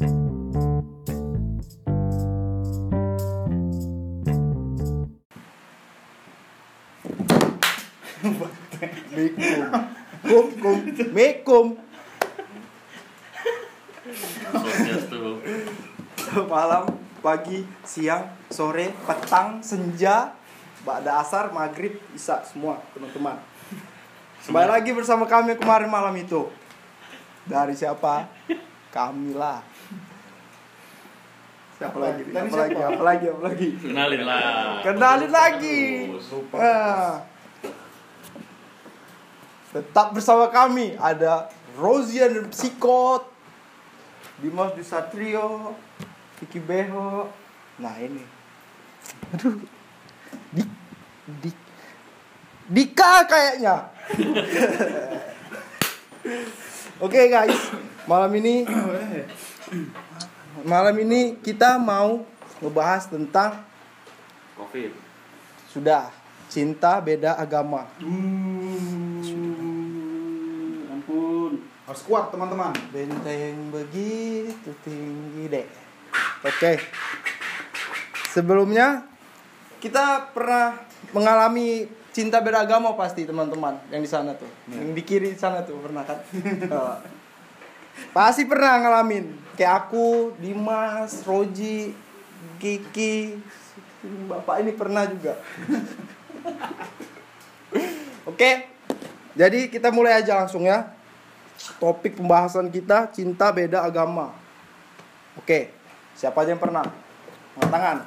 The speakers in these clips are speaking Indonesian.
Mikum. Kum kum. Mikum. Malam, pagi, siang, sore, petang, senja, Ba'da asar, maghrib, isa semua teman-teman. Kembali lagi bersama kami kemarin malam itu. Dari siapa? Kami lah. Siapa lagi? Dari Apa lagi? siapa? Apa lagi? Apa lagi? Kenalin lah. Kenalin lagi. Terus. Nah. Tetap bersama kami ada Rosian dan Psikot, Dimas Dusatrio, Kiki Beho. Nah ini, aduh, di, di, Dika kayaknya. Oke guys, malam ini malam ini kita mau ngebahas tentang Covid. sudah cinta beda agama. ampun harus kuat teman-teman Benteng begitu tinggi deh. Oke. Sebelumnya kita pernah mengalami cinta beda agama pasti teman-teman yang di sana tuh. Yang di kiri sana tuh pernah kan? Pasti pernah ngalamin. Kayak aku, Dimas, Roji, Kiki, Bapak ini pernah juga. Oke. Jadi kita mulai aja langsung ya topik pembahasan kita cinta beda agama. Oke, siapa aja yang pernah? Angkat tangan.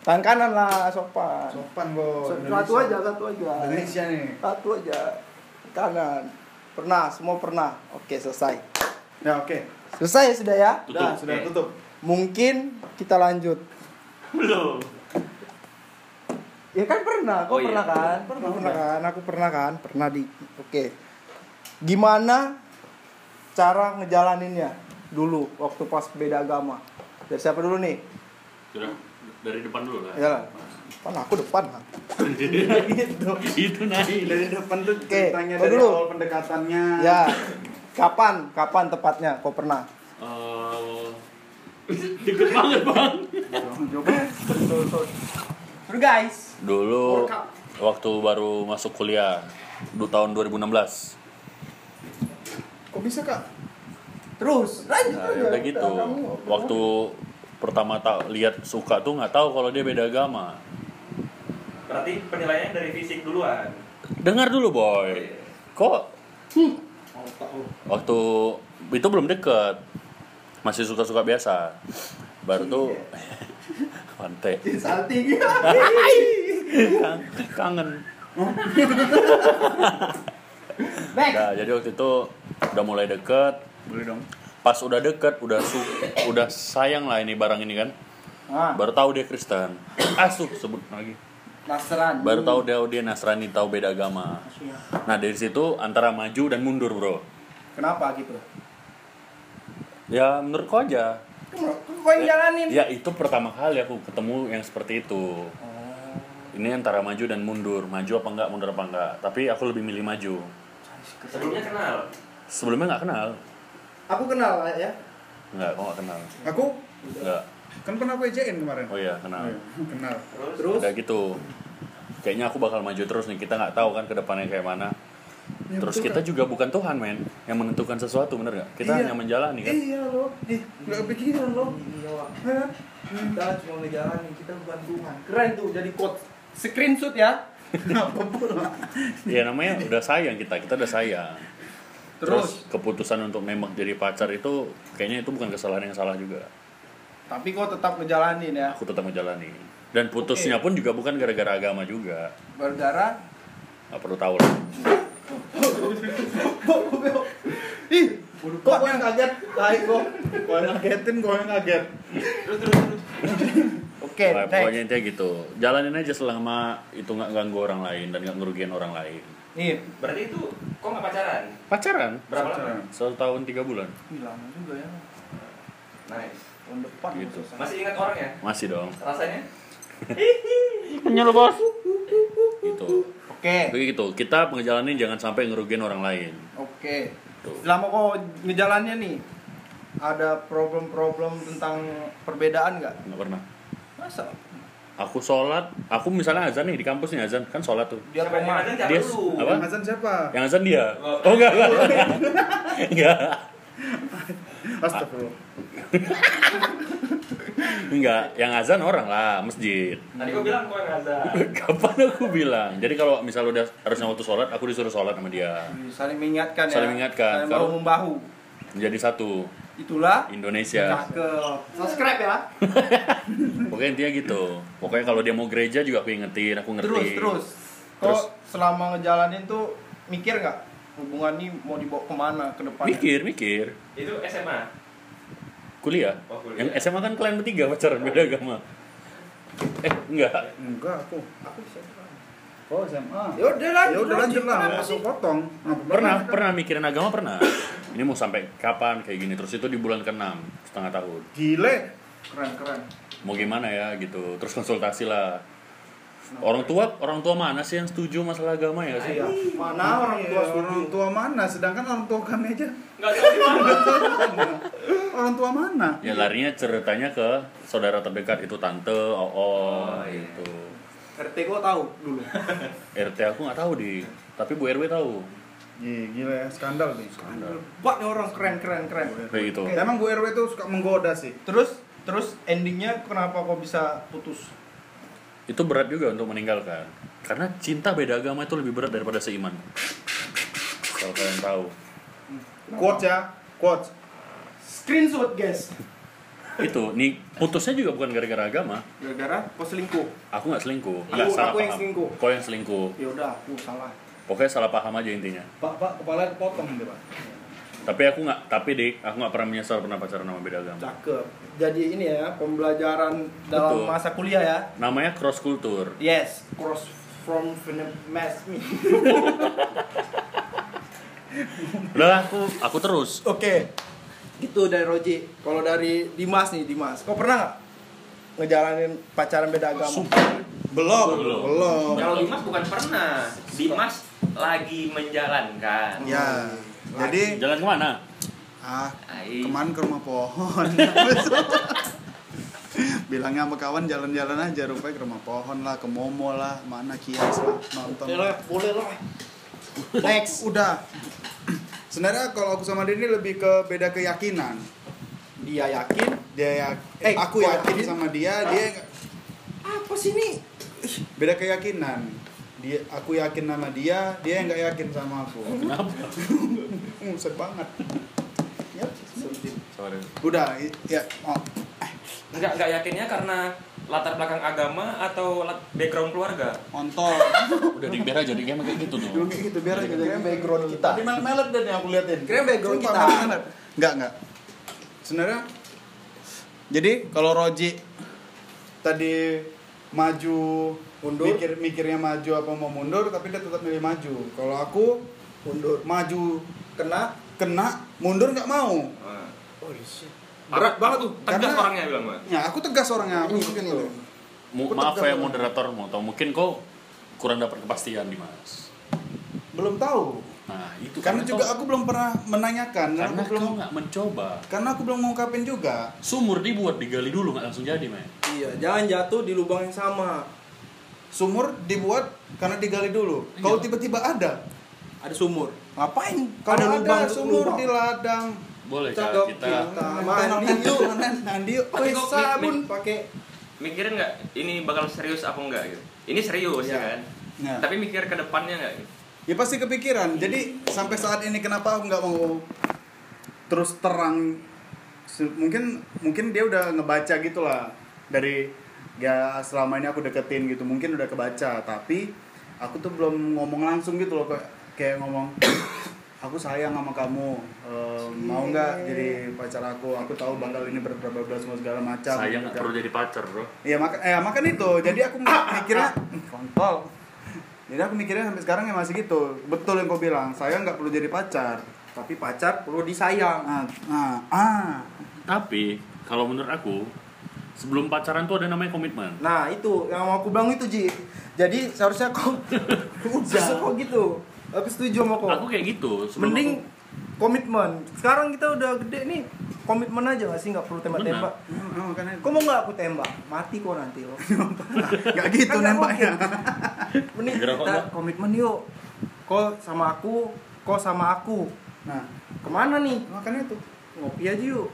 Tangan kanan lah, sopan. sopan So- Satu aja, satu aja. Indonesia nih Satu aja. Kanan. Pernah, semua pernah. Oke, selesai. Ya oke Selesai sudah ya? Tutup. Dah, sudah Oke. tutup Mungkin kita lanjut. Belum. Ya kan pernah, kau Oh, iya. pernah kan? Pernah, pernah kan? Aku pernah kan? Pernah di. Oke. Gimana cara ngejalaninnya dulu waktu pas beda agama? Dari siapa dulu nih? Sudah dari depan dulu lah. Ya lah. Depan aku depan gitu. Itu naik. dari depan tuh Oke, ceritanya kau dari dulu. awal pendekatannya Ya. Kapan? Kapan tepatnya kau pernah? Eh, deket banget bang. coba Terus guys. Dulu waktu baru masuk kuliah du tahun 2016. kok bisa kak Terus lanjut Nah, aja. ya udah gitu. Kamu- Waktu pertama tak lihat suka tuh nggak tahu kalau dia beda agama. Berarti penilaiannya dari fisik duluan. Dengar dulu boy. Kok oh, tak oh. Waktu itu belum deket. Masih suka-suka biasa. Baru tuh pantai salting. Kang- kangen nah jadi waktu itu udah mulai deket. Boleh dong. Pas udah deket udah su udah sayang lah ini barang ini kan. Ah, baru tahu dia Kristen. Asuh sebut lagi. Nasrani. baru tahu dia dia Nasrani tahu beda agama. Nah dari situ antara maju dan mundur bro Kenapa gitu? ya menurutku aja. Kau yang jalanin. ya itu pertama kali aku ketemu yang seperti itu. Ini antara maju dan mundur. Maju apa enggak mundur apa enggak. Tapi aku lebih milih maju. Sebelumnya kenal. sebelumnya nggak kenal. Aku kenal ya. nggak kok nggak kenal. Aku? Nggak kan pernah aku ejain kemarin. Oh iya kenal. Iya, kenal. Terus, Terus? Udah gitu. Kayaknya aku bakal maju terus nih. Kita nggak tahu kan ke depannya kayak mana Ya, terus betul, kita Kak. juga bukan Tuhan men yang menentukan sesuatu bener nggak kita Iya. hanya menjalani kan iya loh ih nggak kepikiran loh Iya? Kita cuma ngejalanin, kita bukan Tuhan. Keren tuh jadi quote. Screenshot ya. ya namanya udah sayang kita kita udah sayang Terus? keputusan untuk nembak jadi pacar itu kayaknya itu bukan kesalahan yang salah juga Tapi kau tetap ngejalanin ya. aku tetap menjalani dan putusnya pun juga bukan gara-gara agama juga Berdarah. nggak perlu tahu lah Ih, kok kau yang kaget? Tai kok. kau yang ngagetin kau yang kaget terus, terus, terus. Oke, next. pokoknya intinya gitu jalanin aja selama itu nggak ganggu orang lain dan nggak ngerugiin orang lain Nih, Berarti itu kok nggak pacaran? pacaran Berapa lama? Pacaran. satu tahun tiga bulan lama juga ya. Nice. Tahun depan Gitu. Masih ingat orangnya? masih dong Rasanya? Kenyal bos gitu Oke. Jadi gitu kita ngejalanin jangan sampai ngerugiin orang lain Oke. Tuh. Selama kau ngejalannya nih, ada problem-problem tentang perbedaan nggak? nggak pernah Masa? aku sholat aku misalnya azan nih di kampus nih azan kan sholat tuh Dia Siapa yang koma. azan siapa Dia- dulu? apa? Yang azan siapa? yang azan dia Oh. oh enggak enggak enggak Astagfirullah. enggak yang azan orang lah masjid Tadi gua bilang kau yang azan. kapan aku bilang jadi kalau misal udah harusnya waktu sholat aku disuruh sholat sama dia Saling mengingatkan ya. Saling mengingatkan. Saling Kalau- bahu membahu. menjadi satu Itulah Indonesia cakep. Subscribe ya. pokoknya intinya gitu pokoknya kalau dia mau gereja juga aku ingetin aku ngerti Terus terus. Terus? Kok selama ngejalanin tuh mikir nggak hubungan ini mau dibawa ke mana ke depannya? mikir mikir Itu SMA. Kuliah. Oh, kuliah. yang SMA kan kalian bertiga pacaran beda agama eh enggak Enggak, aku. Aku SMA. Oh, SMA. Ya udah lanjut. Ya udah lanjut lah, usah potong. Nggak pernah apa-apa. pernah mikirin agama pernah ini mau sampai kapan kayak gini terus itu di bulan ke-6 setengah tahun Gile. Keren keren. mau gimana ya gitu terus konsultasi lah orang tua orang tua mana sih yang setuju masalah agama ya sih Iya. Mana orang tua Iya, orang tua mana? Sedangkan orang tua kami aja. Enggak tahu di mana. Orang tua mana? ya larinya ceritanya ke saudara terdekat itu tante oo Oh, iya. gitu RT gua tahu dulu. RT aku nggak tahu di tapi Bu RW tahu Iya, gila ya, skandal nih. Buat nih orang keren keren keren. kayak gitu Oke. Emang Bu RW tuh suka menggoda sih. Terus terus endingnya kenapa kok bisa putus? itu berat juga untuk meninggalkan karena cinta beda agama itu lebih berat daripada seiman kalau kalian tahu Quotes ya, quotes. Screenshot guys. itu nih putusnya juga bukan gara-gara agama Gara-gara kok selingkuh. aku nggak selingkuh Aku- nggak salah aku yang paham selingkuh. kau yang selingkuh Ya udah aku salah. pokoknya salah paham aja intinya Pak, Pak, kepala potong nih, Pak. tapi aku nggak tapi dik aku nggak pernah menyesal pernah pacaran sama beda agama Cakep. Jadi ini ya pembelajaran dalam Betul. masa kuliah ya. namanya cross kultur Yes, cross from Vietnamese me. udah aku aku terus Oke. Gitu dari Roji. Kalau dari Dimas nih, Dimas. Kau pernah nggak ngejalanin pacaran beda agama? Belum, Belum. belum. Kalau Dimas bukan pernah. Dimas lagi menjalankan. Ya. Jadi jalan ke mana ah Ai. kemarin ke rumah pohon. Bilangnya sama kawan jalan-jalan aja rupanya ke rumah pohon lah, ke Momo lah, mana kias lah, nonton. Boleh lah, boleh lah. Next. Udah. Sebenarnya kalau aku sama dia ini lebih ke beda keyakinan. Dia yakin. Dia ya, Eh, aku yakin yakin? sama dia, dia Apa sih ini? beda keyakinan. Dia, aku yakin sama dia, dia yang nggak yakin sama aku. kenapa Buset banget. Ya, sorry udah, ya, oh, Enggak enggak yakinnya karena latar belakang agama atau background keluarga. ontol. udah di biar aja di game kayak gitu Dulu tuh kayak gitu biar aja. Kira background kita. Tadi melet-melet deh yang aku liatin. Kira background kita. Enggak, enggak. Sebenarnya jadi kalau Roji tadi maju Mundur. mikir mikirnya maju apa mau mundur tapi dia tetap milih maju. Kalau aku Mundur. maju Kena. kena mundur nggak mau. Oh shit. Berat banget tuh. Tegas Karena- orangnya bilang gue. Ya aku tegas orangnya. Aku mungkin gitu. itu. Mu- Aku maaf ya moderator mau tau mungkin kau kurang dapat kepastian Dimas Belum tahu. nah itu Karena juga kau- aku belum pernah menanyakan. Karena karena aku belum nggak mencoba karena aku belum ngungkapin juga. sumur dibuat digali dulu nggak langsung jadi men Iya, jangan jatuh di lubang yang sama. Sumur dibuat karena digali dulu. Iya. Kalau tiba-tiba ada, Ada sumur. Ngapain? kalau ada, lubang sumur lubang? di ladang, boleh Cakep, kak kita kita mandi yuk. mandi yuk. Pakai sabun, pakai Mikirin nggak ini bakal serius apa enggak gitu. Ini serius Iya. ya kan. Nah, Tapi mikir ke depannya nggak gitu. ya pasti kepikiran. Jadi sampai saat ini kenapa aku nggak mau terus terang? Mungkin mungkin dia udah ngebaca gitu lah dari ya selama ini aku deketin gitu. Mungkin udah kebaca, tapi aku tuh belum ngomong langsung gitu loh kayak kayak ngomong aku sayang sama kamu Eh, mau nggak jadi pacar aku aku tahu bakal ini berapa berapa semua segala macam sayang nggak perlu jadi pacar bro Iya maka eh makan itu. Jadi aku mikirnya kontol. Jadi aku mikirnya sampai sekarang ya masih gitu. Betul yang kau bilang. Saya nggak perlu jadi pacar. tapi pacar perlu disayang. Ah, ah, ah. tapi kalau menurut aku sebelum pacaran tuh ada namanya komitmen Nah, itu yang mau aku bilang itu, Ji. Jadi seharusnya kau seharusnya kau gitu. Aku setuju sama kau. aku kayak gitu Mending komitmen. Sekarang kita udah gede nih, komitmen aja gak sih nggak perlu tembak-tembak. Oh, Kok mau nggak aku tembak? Mati kok nanti lo. nggak gitu Kan nembaknya. Mending kok kita komitmen yuk. Kok sama aku, kok sama aku. Nah, Ke mana nih? makanya tuh. Ngopi aja yuk.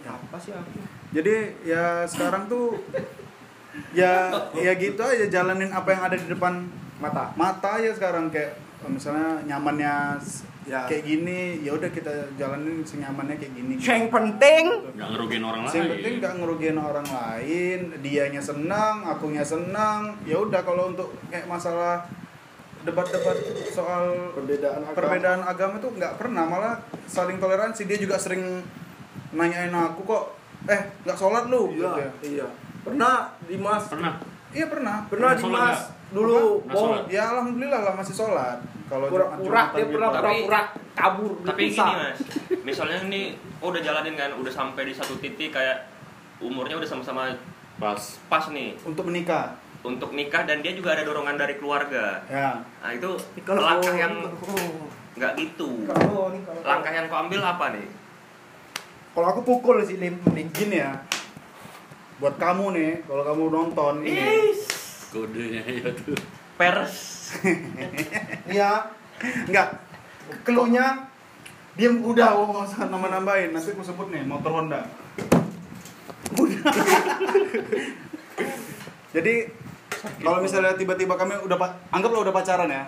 Ya apa sih aku? Jadi ya sekarang tuh ya ya gitu aja jalanin apa yang ada di depan Mata. mata aja sekarang kayak misalnya nyamannya Ya. kayak gini ya udah kita jalanin senyamannya kayak gini Yang penting nggak ngerugiin orang yang lain penting nggak ngerugiin orang lain dianya senang akunya senang ya udah kalau untuk kayak masalah debat-debat soal perbedaan agama. perbedaan agama tuh nggak pernah malah saling toleransi dia juga sering nanyain aku kok eh nggak sholat lu Iya, gitu ya. iya. Pernah Dimas. pernah iya pernah Pernah Pernah Dimas? Dulu bohong. ya alhamdulillah lah masih sholat. Kalau Pura-pura Jumat-Jumatan dia pernah Tapi- pura-pura kabur Tapi gini mas, misalnya nih oh, udah jalanin kan, udah sampai di satu titik kayak umurnya udah sama-sama pas. pas nih. Untuk menikah. Untuk nikah dan dia juga ada dorongan dari keluarga. ya. Nah itu Ini kalau langkah yang kalau nggak gitu. kalau nih kalau Langkah yang kau ambil apa nih? kalau aku pukul sih lim. Mending gini ya. Buat kamu nih kalau kamu nonton ini kodenya ya tuh. Pers. Iya. enggak. Keluhnya diam udah oh, usah nama nambahin nanti aku sebut nih motor Honda. Udah jadi kalau misalnya tiba-tiba kami udah pa- anggaplah udah pacaran ya?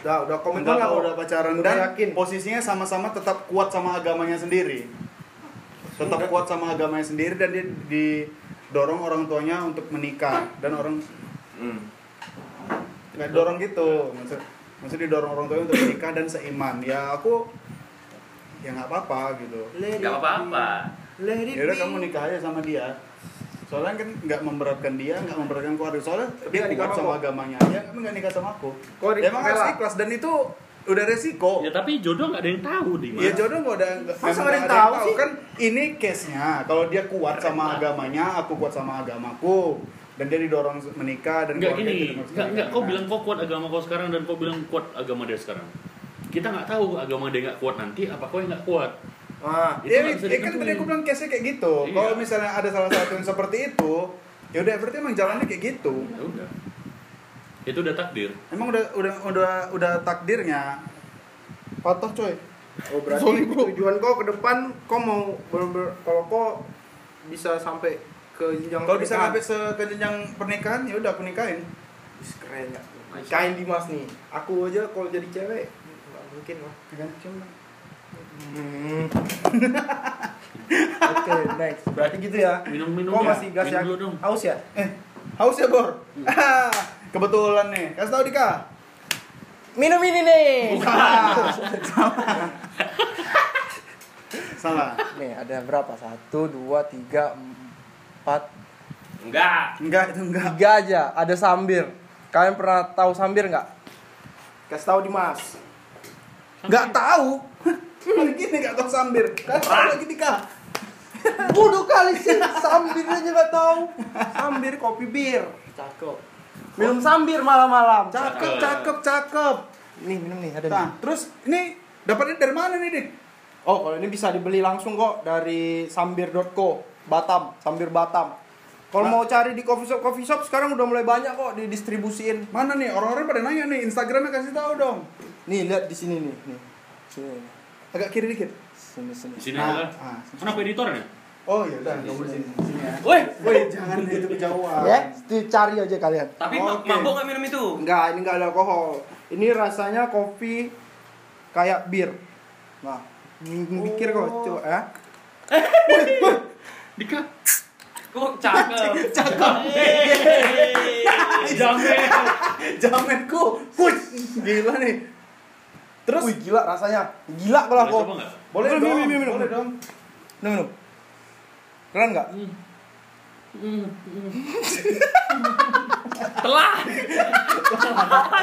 Udah, udah komitmen Anggaplah lah udah pacaran Udah dan yakin. posisinya sama-sama tetap kuat sama agamanya sendiri. Tetap kuat sama agamanya sendiri dan dia didorong orang tuanya untuk menikah. Dan orang Hmm. nggak dorong gitu. Maksud maksud didorong orang tuanya untuk menikah dan seiman. Ya aku ya nggak apa-apa gitu. Nggak apa-apa. Ya udah kamu nikah aja sama dia. Soalnya kan nggak memberatkan dia nggak memberatkan keluarga. Soalnya Tapi dia nggak nikah kuat sama sama aku. agamanya ya kamu nggak nikah sama aku. Kok di- ya emang harus ikhlas dan itu udah resiko. Ya tapi jodoh nggak ada yang tahu di Iya jodoh nggak ada Masa ada yang tahu sih? kan ini case nya kalau dia kuat sama agamanya aku kuat sama agamaku dan dia didorong menikah dan Enggak keluarga gini, didorong enggak enggak kau bilang kau kuat agama kau sekarang dan kau bilang kuat agama dia sekarang. Kita nggak tahu agama dia nggak kuat nanti apa kau yang nggak kuat. Ah, Itu Ya, nggak ya kan tadi aku bilang case-nya kayak gitu. Iya. Kalau misalnya ada salah satu yang seperti itu, ya udah berarti emang jalannya kayak gitu. Ya udah. Itu udah takdir. Emang udah udah udah udah takdirnya. Patah coy. oh berarti Sorry, bro. tujuan kau ke depan kau mau bener-bener kalau kau bisa sampai ke jenjang Kalau bisa sampai se- ke jenjang pernikahan, ya udah aku nikahin. Wis, keren ya nikahin Dimas nih aku aja kalau jadi cewek nggak mungkin lah Hmm. Oke, next. Berarti gitu ya. Minum-minum Kok ya. masih gas Minum ya? dulu dong. Haus ya? Eh, haus ya, Bor? Ah, Kebetulan nih. Kasih tau Dika. Minum ini nih. Salah. nih, ada berapa? Satu, dua, tiga, empat, Enggak. Enggak, itu enggak. tiga aja. Ada sambir. Kalian pernah tahu sambir nggak? Kasih tahu Dimas. Enggak tahu. Hari gini enggak tahu sambir. Kasih tahu lagi Dika. Bodoh kali sih, sambir aja nggak tahu. Sambir kopi bir. Cakep. Minum sambir malam-malam. Cakep, cakep, cakep. Nih, minum nih, ada Nah, nih. terus ini dapatnya dari mana nih, Dik? Oh, kalau ini bisa dibeli langsung kok dari sambir.co, Batam, sambir Batam. Kalau Nah. mau cari di coffee shop, coffee shop sekarang udah mulai banyak kok didistribusiin. Mana nih? Orang-orang pada nanya nih, Instagramnya kasih tahu dong. Nih, lihat di sini nih, nih. Sini, Agak kiri dikit. sini, sini. Di sini Nah, ada. ah. Kenapa editornya? Oh, ya udah, kamu di sini. Sini ya. Woi, Woi, jangan itu kejauhan. Ya, itu cari aja kalian. Tapi ma- Oke. mabok nggak minum itu? Enggak, ini enggak ada alkohol. Ini rasanya kopi kayak bir. Nah, mikir kok, Oh. coba ya. Dika. Kok cakep. Cakep. Jamet. Jametku. Wih, gila nih. Terus Wih, gila rasanya. Gila kalau Boleh aku. boleh Minum, dong, minum, minum, minum. boleh dong. Minum, minum. Keren enggak? Telah.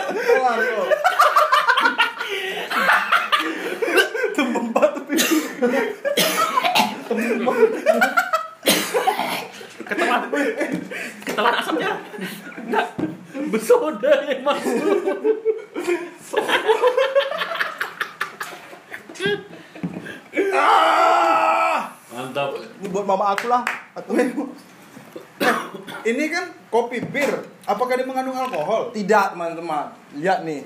Pelan kok. Tembem batu Ketelan. Ketelan asapnya. Besoda yang masuk. mama aku lah. Atau Ini kan kopi bir. Apakah dia mengandung alkohol? tidak teman-teman. Lihat nih.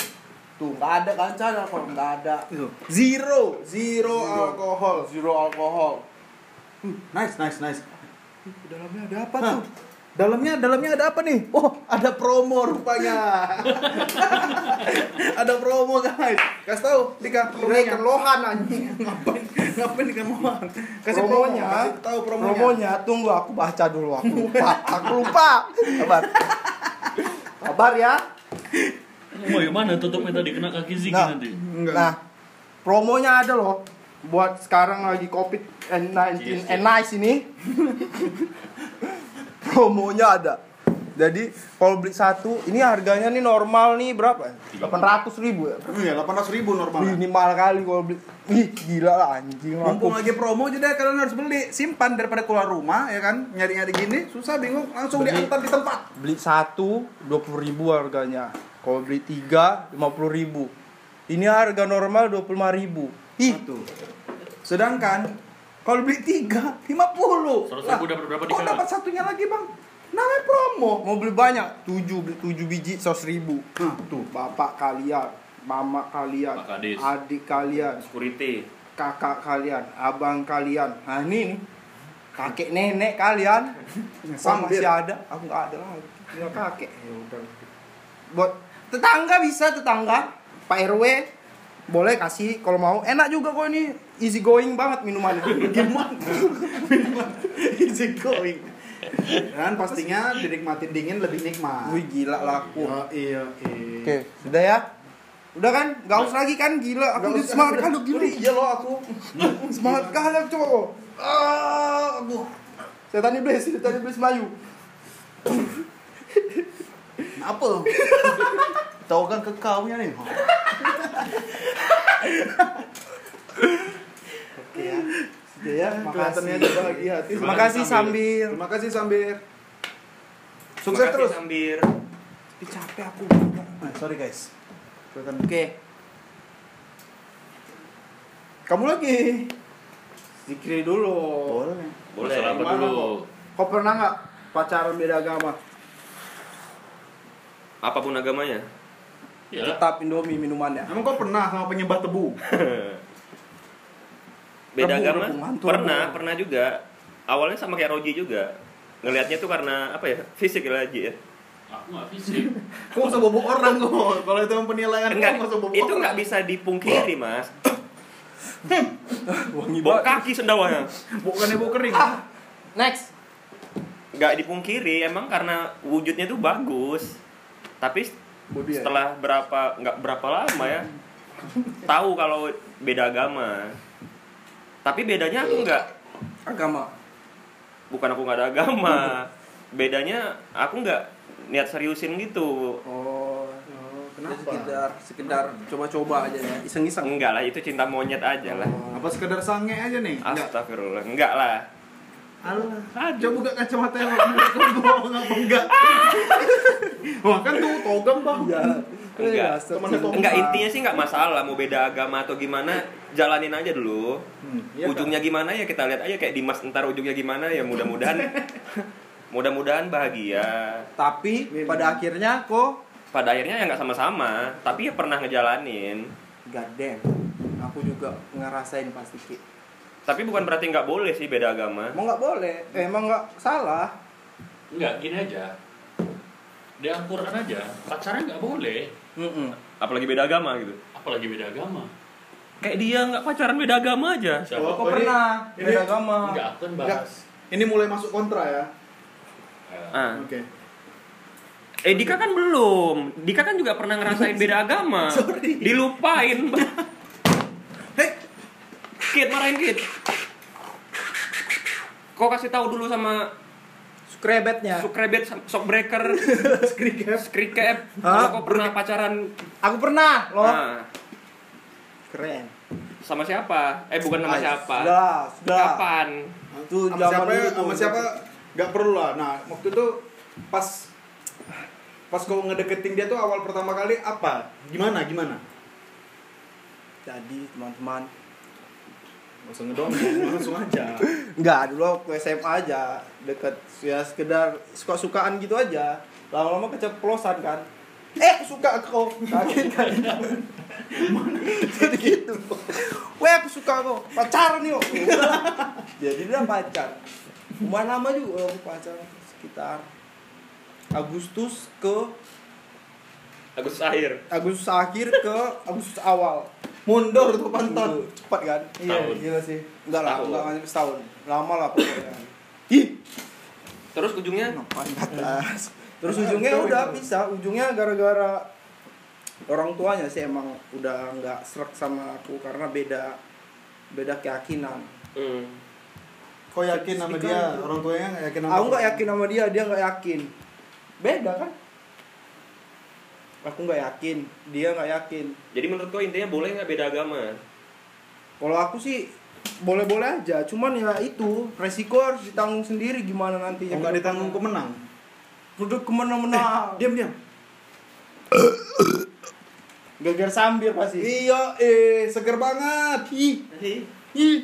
Tuh nggak ada kan cara kalau nggak ada. Zero, Zero alkohol. zero alkohol. Nice, nice, nice. Dalamnya ada apa Hah, tuh? dalamnya dalamnya ada apa nih? Oh, ada promo rupanya. ada promo guys. Kasih tahu, Dika, promonya. Ikan lohan anjing. ngapain ngapain ikan lohan? Kasih promonya, promo, kasih tahu promonya. promonya tunggu aku baca dulu aku lupa aku lupa kabar kabar ya Mau gimana tutupnya tadi kena kaki Ziki nah, nanti. Enggak. nah promonya ada loh buat sekarang lagi covid and 19 Cheers, and nice ini. Promonya ada. Jadi kalau beli satu ini harganya nih normal nih berapa? delapan ratus ribu ya. Iya, 800 ribu normal. minimal kali kalau beli. Ih gila lah anjing Mumpung aku lagi promo jadi kalian harus beli, simpan daripada keluar rumah ya kan. Nyari-nyari gini susah bingung, langsung Beli. diantar di tempat. beli satu dua puluh ribu harganya. Kalau beli tiga lima puluh ribu. Ini harga normal dua puluh lima ribu ih. Satu. Sedangkan kalau beli tiga, 50 Seratus Lah, ribu dapat berapa Kok dapat satunya lagi bang? Namanya promo. Mau beli banyak. Tujuh beli tujuh biji sos ribu. Hah. tuh bapak kalian mama kalian adik kalian security. kakak kalian abang kalian. Nah ini nih. Kakek nenek kalian. Wah, masih ada. Aku nggak ada lagi. Tinggal kakek. Ya udah. Buat tetangga bisa tetangga. Pak rw boleh kasih kalau mau. Enak juga kok ini. Easy going banget minumannya. Gimana? Easy going. Dan pastinya dinikmatin dingin lebih nikmat. Wih gila laku Oh, iya, iya oke. Sudah ya? Udah kan? Nggak usah lagi kan? Gila aku udah semangat kali gila. Iya loh aku. Semangat kali aku coba ah aduh setan iblis setan iblis Melayu. Apa? Tahu kan kekaunya nih Oke ya. Sudah ya, Kelihatannya makasih. bahagia hati Terima kasih Sambil. Terima kasih Sambir Sukses terus Sambir Ih, capek aku. Nah, sorry guys Oke. Kamu lagi Zikri dulu. Boleh boleh apa Gimana, dulu? Kau pernah nggak pacaran beda agama? apa pun agamanya Ya. Tetap Indomie minumannya. Emang kau pernah sama penyembah tebu? beda Rebu, agama mantul, pernah rebu. pernah juga awalnya sama kayak Roji juga ngelihatnya tuh karena apa ya fisik ya Roji ya Aku nggak fisik. Kau usah bobok orang kok Kalau itu yang penilaian enggak usah bobok itu orang. nggak bisa dipungkiri mas Wangi bawa banget. kaki sendawanya Bukannya bau kering Ah, next. nggak dipungkiri emang karena wujudnya tuh bagus tapi Bodi ya? setelah berapa nggak berapa lama ya tahu kalau beda agama tapi bedanya aku nggak Agama. bukan aku nggak ada agama bedanya aku nggak niat seriusin gitu Oh. Oh, Kenapa? Sekedar, sekedar coba-coba aja ya. Iseng-iseng. enggak lah itu cinta monyet aja lah Apa sekedar sange aja nih? Astagfirullah enggak lah Alah, coba buka kacamata yang bohong apa enggak? Wah kan tuh togam bang. Iya. enggak enggak intinya sih nggak masalah mau beda agama atau gimana jalanin aja dulu Hmm, iya, ujungnya gimana ya kita lihat aja kayak Dimas ntar ujungnya gimana ya mudah-mudahan mudah-mudahan bahagia Tapi Min. pada akhirnya kok pada akhirnya ya nggak sama-sama tapi ya pernah ngejalanin damn. Aku juga ngerasain pasti. Tapi bukan berarti nggak boleh sih beda agama Emang nggak boleh, eh, emang nggak salah. Enggak, gini aja. Di Al-Quran aja, pacaran nggak boleh. Mm-mm. apalagi beda agama gitu Apalagi beda agama. kayak dia nggak pacaran beda agama aja Siapa? Oh, Kok ini- pernah ini- beda agama? Enggak, aku kan Enggak. bahas. Ini mulai masuk kontra ya. Eh, ah. Oke. eh Dika kan belum Dika kan juga pernah ngerasain beda agama Sorry. dilupain Kit marahin Kit kau kasih tahu dulu sama Skrebetnya. Sukrebet, Shockbreaker, Hah? Kalau kau pernah pacaran Aku pernah, loh. nah, Keren. sama siapa? Eh bukan sama siapa? Sudah, sudah. Kapan? Itu Sama siapa? dulu ya? Sama siapa? Gak perlu lah. Nah, waktu itu pas pas kau ngedeketin dia tuh awal pertama kali apa? Gimana? Gimana? Jadi teman-teman Nggak usah ngedongeng, langsung aja. Enggak, dulu waktu SMA aja deket ya sekedar suka-sukaan gitu aja. Lama-lama keceplosan kan. Eh, aku suka kau. Kaget kan. Jadi gitu. Weh, aku suka kau. Pacaran yuk. Jadi dia pacar. Lumayan lama juga aku pacaran sekitar Agustus ke Agustus akhir Agustus akhir ke Agustus awal. Mundur tuh pantat. Cepat kan? Iya, Tahun. gila sih. Enggak lah, enggak hanya setahun. Lama lah pokoknya. Ih, terus ujungnya ngapain ke atas terus ujungnya udah bisa ujungnya gara-gara orang tuanya sih emang udah nggak serak sama aku karena beda beda keyakinan hmm. Kau yakin sama dia? Orang tuanya nggak yakin sama aku kau? nggak yakin sama dia dia nggak yakin beda kan aku nggak yakin dia nggak yakin jadi menurut kau intinya boleh nggak beda agama kalau aku sih boleh-boleh aja cuman ya itu resiko harus ditanggung sendiri gimana nantinya nggak ditanggung kau menang. Duduk ke mana-mana Diam diam. Geger sambil pasti Iya, eh seger banget. Ih. Ih.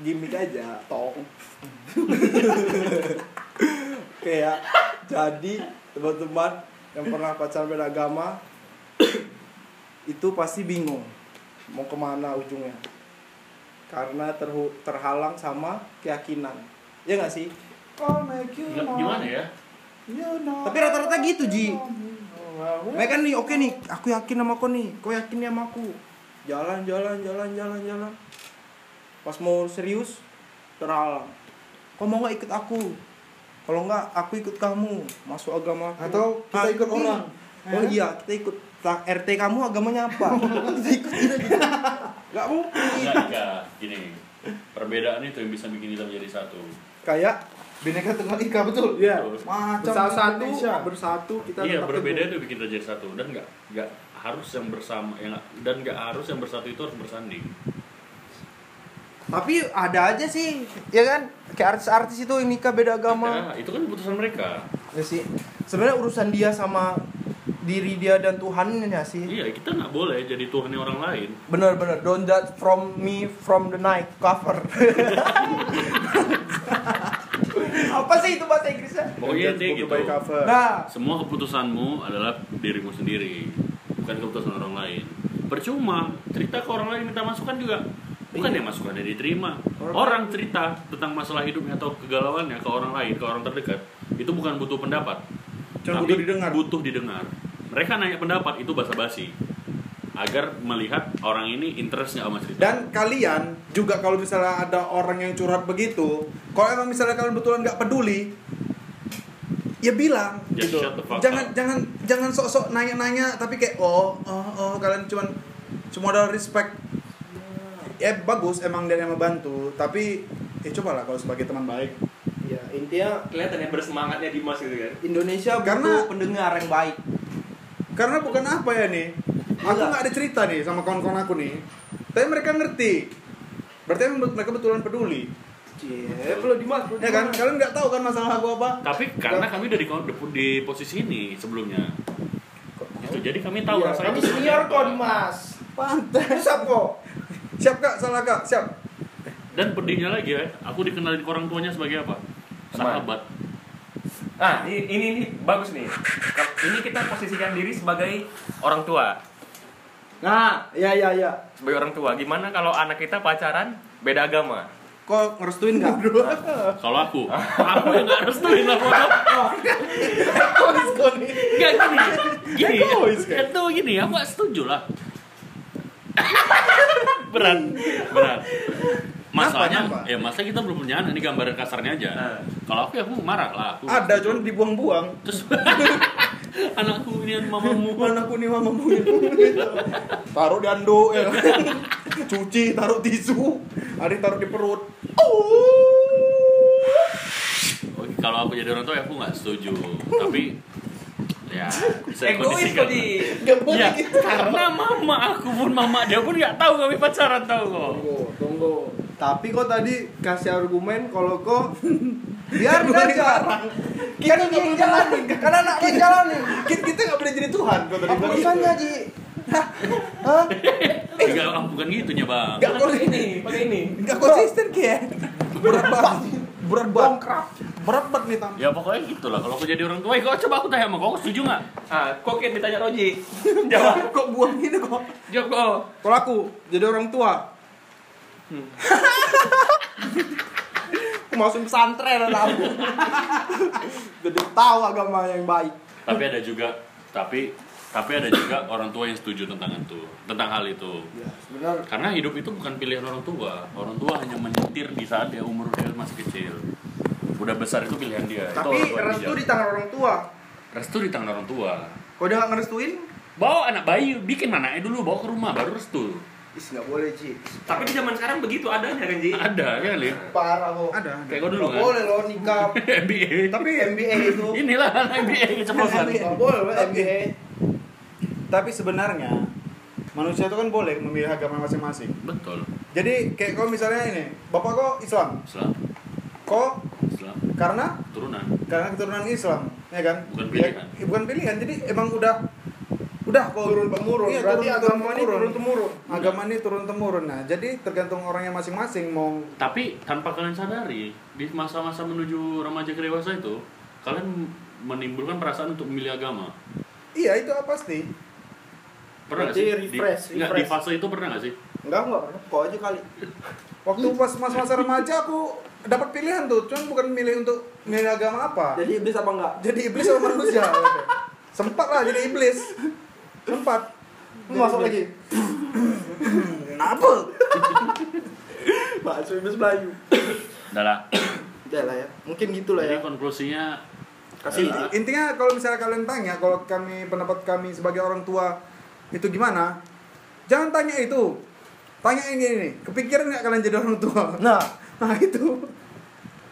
gimmick aja tong kayak jadi teman-teman yang pernah pacaran beda agama itu pasti bingung mau ke mana ujungnya. Karena terhu- terhalang sama keyakinan. Ya nggak sih? Make you gimana ya? You know Tapi rata-rata gitu, Ji. Mereka nih oke nih aku yakin sama kau nih. Kau yakin nih sama aku? Jalan jalan jalan jalan jalan. Pas mau serius terhalang. Kau mau nggak ikut aku kalau nggak aku ikut kamu masuk agama aku Atau kita Ah, ikut iya. orang. oh Eh? iya kita ikut RT kamu agamanya apa kita ikutin aja nggak mungkin enggak enggak gini perbedaan itu yang bisa bikin kita menjadi satu kayak Bineka Tunggal Ika betul. Iya. Macam bersatu Indonesia. bersatu kita iya berbeda itu bikin kita jadi satu dan nggak nggak harus yang bersama yang dan nggak harus yang bersatu itu harus bersanding tapi ada aja sih ya kan? Kayak artis-artis itu yang nikah beda agama. Ya, itu kan keputusan mereka. Ya sih. Sebenarnya urusan dia sama diri dia dan Tuhannya sih. Iya kita nggak boleh jadi tuhannya orang lain. Bener-bener don't judge from me from the night cover. Apa sih itu bahasa Inggrisnya? Pokoknya intinya gitu. By cover. nah. Semua keputusanmu adalah dirimu sendiri bukan keputusan orang lain. Percuma cerita ke orang lain minta masukan juga bukan yang masukannya diterima orang cerita tentang masalah hidupnya atau kegalauannya ke orang lain ke orang terdekat itu bukan butuh pendapat Cuma tapi butuh didengar. butuh didengar mereka nanya pendapat itu basa-basi agar melihat orang ini interestnya sama cerita Dan kalian juga kalau misalnya ada orang yang curhat begitu, kalau emang misalnya kalian betulan nggak peduli, ya bilang Just gitu. Jangan up. jangan jangan sok-sok nanya-nanya tapi kayak oh oh oh kalian cuman cuma ada respect. Ya bagus emang dia yang membantu, tapi ya cobalah kalau sebagai teman baik. ya intinya kelihatan ya bersemangatnya Dimas gitu kan Indonesia butuh Karena- pendengar yang baik Karena bukan apa ya nih, aku Iya. nggak ada cerita nih sama kawan-kawan aku nih, tapi mereka ngerti. Berarti mereka betulan peduli. Cie, belum dimas, Ya kan? Kalian nggak tahu kan masalah aku apa? tapi karena kami udah di, di, di posisi ini sebelumnya itu jadi kami tahu Iya, rasanya kami senior kok Dimas. Pantes. Susah kok. Siap kak, salah kak, siap. dan pedihnya lagi ya aku dikenalin ke orang tuanya sebagai apa? Sahabat. Ah ini ini, ini bagus nih. Ini kita posisikan diri sebagai orang tua. Nah, ya ya ya. sebagai orang tua. Gimana kalau anak kita pacaran beda agama? Kok ngerestuin nggak? kalau aku. Aku yang nggak restuin lah Gak gini. Gini. itu gini. Aku gak setuju lah berat berat masalahnya Kenapa, kenapa? ya masa kita belum punya ini gambaran kasarnya aja Ah. kalau aku ya aku marah lah aku Ada, cuman dibuang-buang. terus anakku ini mamamu Anakku nih mamamu Taruh di anduk ya. Cuci, taruh tisu. Ada yang taruh di perut. Oke, kalau aku jadi orang tua ya aku nggak setuju tapi ya saya egois kok di ya karena mama aku pun mama dia pun nggak tahu kami pacaran tahu kok Tunggu, tunggu. Tapi kok tadi kasih argumen kalau kok biar jarang. Kita dia yang jalanin, kan anak yang jalanin. Kita, kita nggak boleh jadi Tuhan. Kau tadi Apa bilang gitu. urusannya Ji? Hah? Hah? Enggak, bukan gitunya, Bang. Enggak Pakai ini, pakai ini. Enggak konsisten kayak. berat banget berat banget. Berat banget nih tam Ya pokoknya gitu lah. Kalau aku jadi orang tua, kau coba aku tanya sama kau, setuju nggak? Ah, kok kayak ditanya Roji. Jawab. Kok buang gini kok? Jawab kau. Kalau aku jadi orang tua. aku masuk pesantren anak aku. Jadi tahu agama yang baik. Tapi ada juga, tapi tapi ada juga orang tua yang setuju tentang itu, tentang hal itu. Ya, sebenarnya Karena hidup itu bukan pilihan orang tua. Orang tua hanya menyetir di saat dia umur dia masih kecil. Udah besar itu pilihan dia. Itu tapi yang restu di tangan orang tua. restu di tangan orang tua. Kalau dia nggak ngerestuin, Bawa anak bayi, bikin anaknya dulu, bawa ke rumah, baru restu. is nggak boleh Ci. Tapi di zaman sekarang begitu adanya kan, Ji? Ada ya kali. Parah kok. ada ada. Kayak kau dulu kan. boleh loh nikah. MBA. Tapi MBA itu. Inilah anak MBA keceplosan. Nggak boleh MBA. tapi sebenarnya manusia itu kan boleh memilih agama masing-masing Betul. jadi kayak kau misalnya ini bapak kau Islam Islam, kok Islam, karena turunan. karena keturunan Islam ya kan Bukan Ya, pilihan. bukan pilihan jadi emang udah udah kok Turun temurun. Iya, Berarti turun, agama turun ini turun temurun. agama ini turun temurun nah jadi tergantung orangnya masing-masing mau Tapi tanpa kalian sadari, di masa-masa menuju remaja ke dewasa itu, kalian menimbulkan perasaan untuk memilih agama. iya itu pasti Pernah sih? Di- refresh, nggak, di refresh. fase itu pernah nggak sih? Enggak, enggak pernah. Kok aja kali. waktu pas masa-masa remaja aku dapat pilihan tuh cuman bukan milih untuk milih agama apa Jadi iblis apa enggak? jadi iblis sama manusia sempat lah jadi iblis sempat masuk lagi. kenapa Bakso iblis Melayu. Udah lah. Udah lah ya. Mungkin gitu lah Jadi ya. konklusinya Kasih Inti- intinya kalau misalnya kalian tanya kalau kami pendapat kami sebagai orang tua itu gimana jangan tanya itu tanya ini ini kepikiran nggak kalian jadi orang tua Nah, nah itu.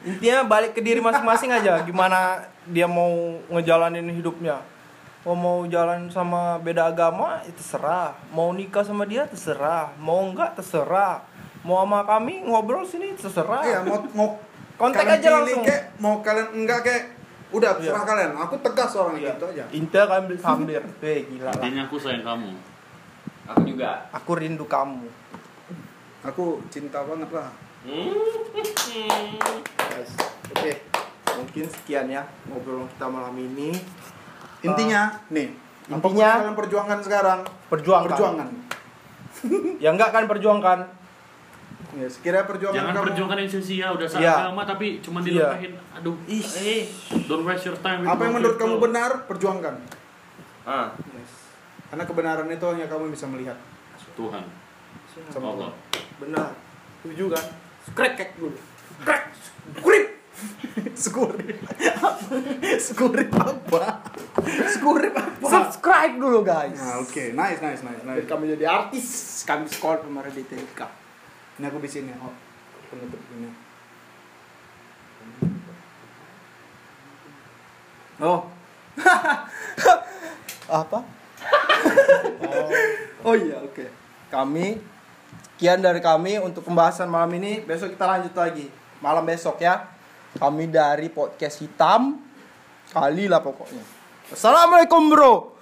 Intinya balik ke diri masing-masing aja. Gimana dia mau ngejalanin hidupnya. Mau mau jalan sama beda agama itu terserah. Mau nikah sama dia terserah. Mau enggak terserah. Mau sama kami ngobrol sini terserah. Iya mau mau Kontak kalian aja langsung. kek, mau kalian enggak kek udah Iya. terserah kalian. Aku tegas orangnya Iya. gitu aja. Intinya kalian beli sambir eh gila lah. Intinya aku sayang kamu. Aku juga. aku rindu kamu. Aku cinta banget lah guys oke. Mungkin sekian ya ngobrol kita malam ini. Intinya nih apa pun Intinya- kalian perjuangkan sekarang? perjuangkan. Perjuangan. Ya enggak kan perjuangkan. Ya sekiranya perjuangan Jangan kamu perjuangkan yang sia-sia, udah Iya. agama tapi cuma Iya. dilempahin. Aduh, Ih. eh, don't waste your time. with apa yang menurut kamu benar perjuangkan. Ah, karena kebenaran itu hanya kamu bisa melihat. Tuhan, sama Allah. benar. Setuju kan krek krek dulu. Krek, skurip, skurip, skurip apa? Skurip apa? subscribe dulu guys. Nah, oke, nice, nice, nice, Biar nice. kami jadi artis. Kami sekolah kemarin di TK Ini aku bisin ya, oh, penutup ini. oh. Apa? Oh, oh iya oke. Kami sekian dari kami untuk pembahasan malam ini. Besok kita lanjut lagi. Malam besok ya. Kami dari podcast hitam. Kali lah pokoknya. Assalamualaikum bro